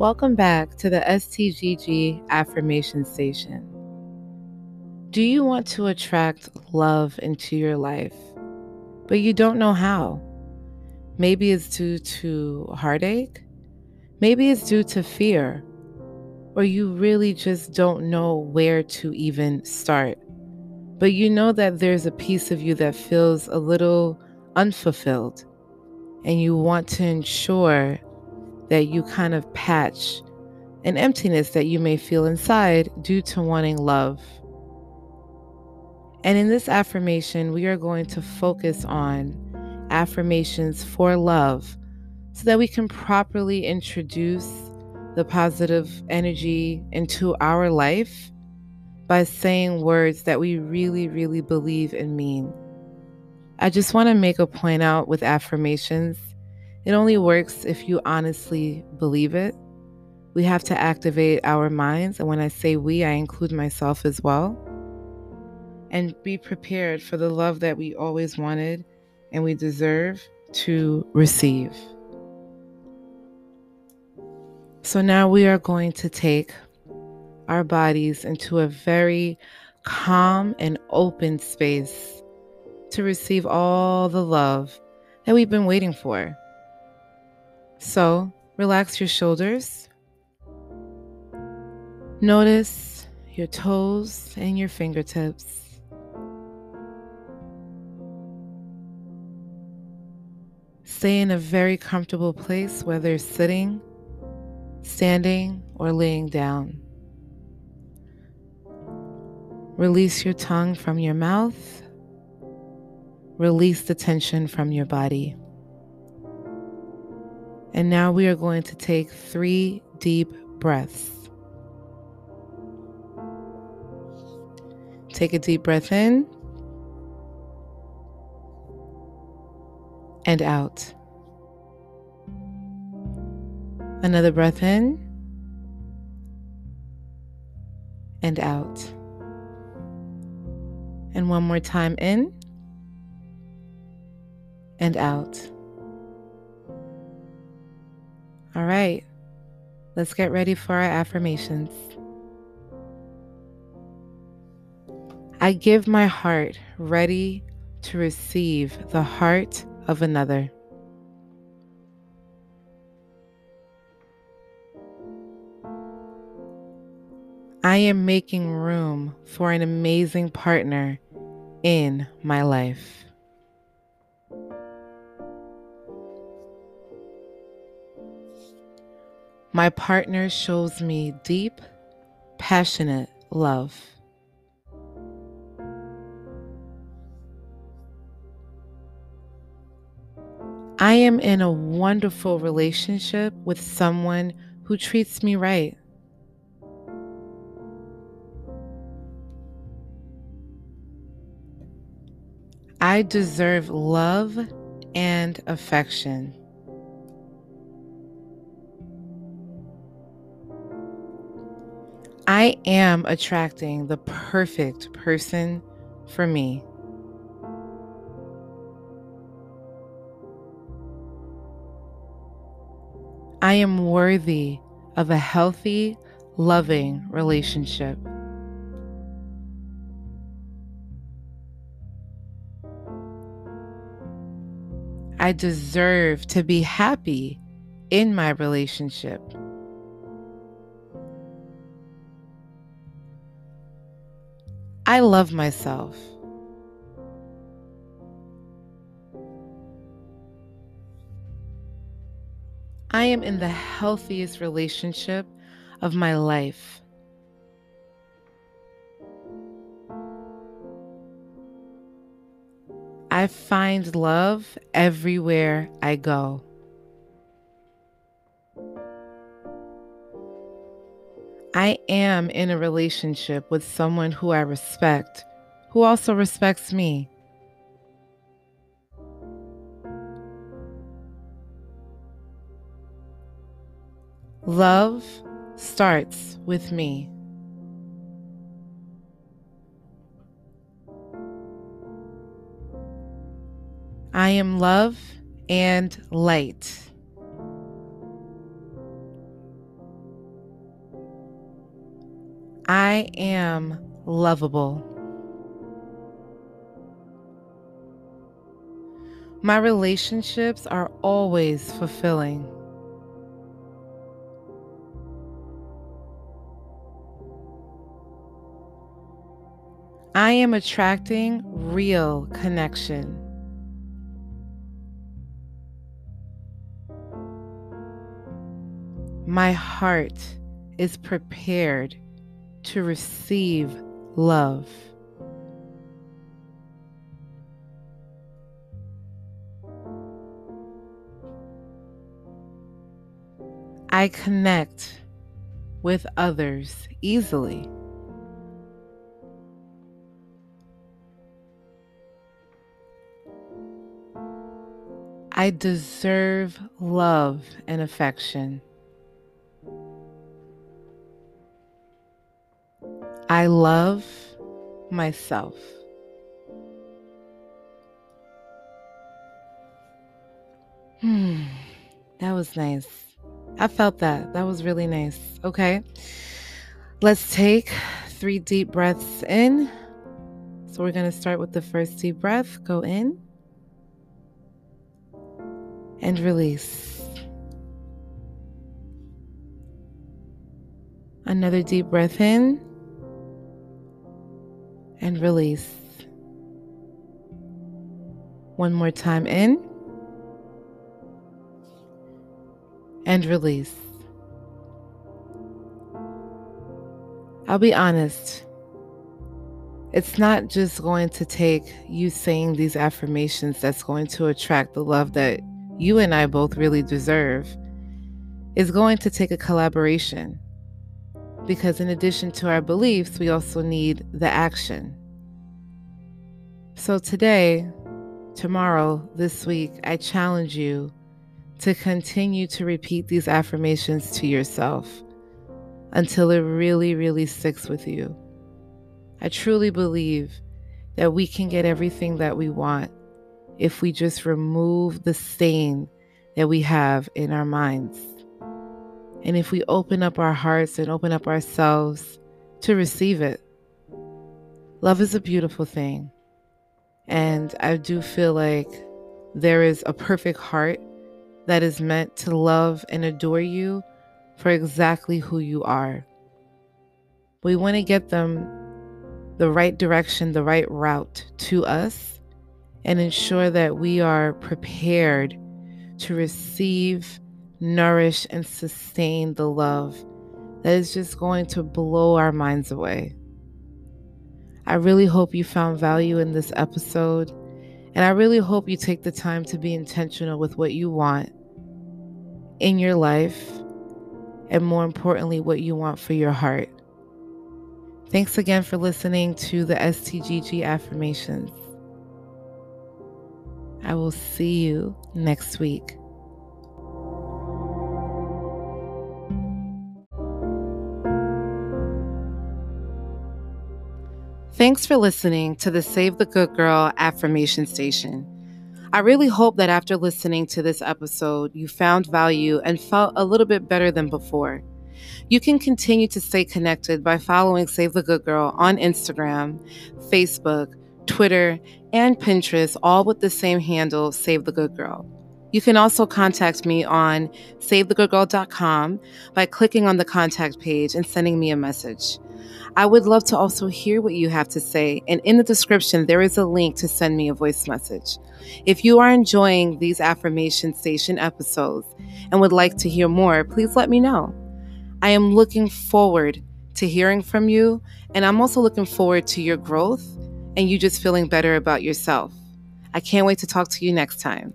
Welcome back to the STGG Affirmation Station. Do you want to attract love into your life, but you don't know how? Maybe it's due to heartache, maybe it's due to fear, or you really just don't know where to even start. But you know that there's a piece of you that feels a little unfulfilled, and you want to ensure that you kind of patch an emptiness that you may feel inside due to wanting love. And in this affirmation, we are going to focus on affirmations for love so that we can properly introduce the positive energy into our life by saying words that we really, really believe and mean. I just want to make a point out with affirmations it only works if you honestly believe it. We have to activate our minds. And when I say we, I include myself as well. And be prepared for the love that we always wanted and we deserve to receive. So now we are going to take our bodies into a very calm and open space to receive all the love that we've been waiting for. So relax your shoulders. Notice your toes and your fingertips. Stay in a very comfortable place, whether sitting, standing, or laying down. Release your tongue from your mouth. Release the tension from your body. And now we are going to take three deep breaths. Take a deep breath in and out. Another breath in and out. And one more time in and out. All right, let's get ready for our affirmations. I give my heart ready to receive the heart of another. I am making room for an amazing partner in my life. My partner shows me deep, passionate love. I am in a wonderful relationship with someone who treats me right. I deserve love and affection. I am attracting the perfect person for me. I am worthy of a healthy, loving relationship. I deserve to be happy in my relationship. I love myself. I am in the healthiest relationship of my life. I find love everywhere I go. I am in a relationship with someone who I respect, who also respects me. Love starts with me. I am love and light. I am lovable. My relationships are always fulfilling. I am attracting real connection. My heart is prepared to receive love. I connect with others easily. I deserve love and affection. I love myself. Hmm, that was nice. I felt that. That was really nice. Okay. Let's take three deep breaths in. So we're going to start with the first deep breath. Go in and release. Another deep breath in and release. One more time in and release. I'll be honest, it's not just going to take you saying these affirmations that's going to attract the love that you and I both really deserve. It's going to take a collaboration because, in addition to our beliefs, we also need the action. So, today, tomorrow, this week, I challenge you to continue to repeat these affirmations to yourself until it really, really sticks with you. I truly believe that we can get everything that we want if we just remove the stain that we have in our minds. And if we open up our hearts and open up ourselves to receive it. Love is a beautiful thing. And I do feel like there is a perfect heart that is meant to love and adore you for exactly who you are. We want to get them the right direction, the right route to us, and ensure that we are prepared to receive, nourish, and sustain the love that is just going to blow our minds away. I really hope you found value in this episode. And I really hope you take the time to be intentional with what you want in your life, and more importantly, what you want for your heart. Thanks again for listening to the STGG affirmations. I will see you next week. Thanks for listening to the Save the Good Girl affirmation station. I really hope that after listening to this episode, you found value and felt a little bit better than before. You can continue to stay connected by following Save the Good Girl on Instagram, Facebook, Twitter, and Pinterest, all with the same handle, Save the Good Girl. You can also contact me on savethegoodgirl.com by clicking on the contact page and sending me a message. I would love to also hear what you have to say, and in the description, there is a link to send me a voice message. If you are enjoying these Affirmation Station episodes and would like to hear more, please let me know. I am looking forward to hearing from you, and I'm also looking forward to your growth and you just feeling better about yourself. I can't wait to talk to you next time.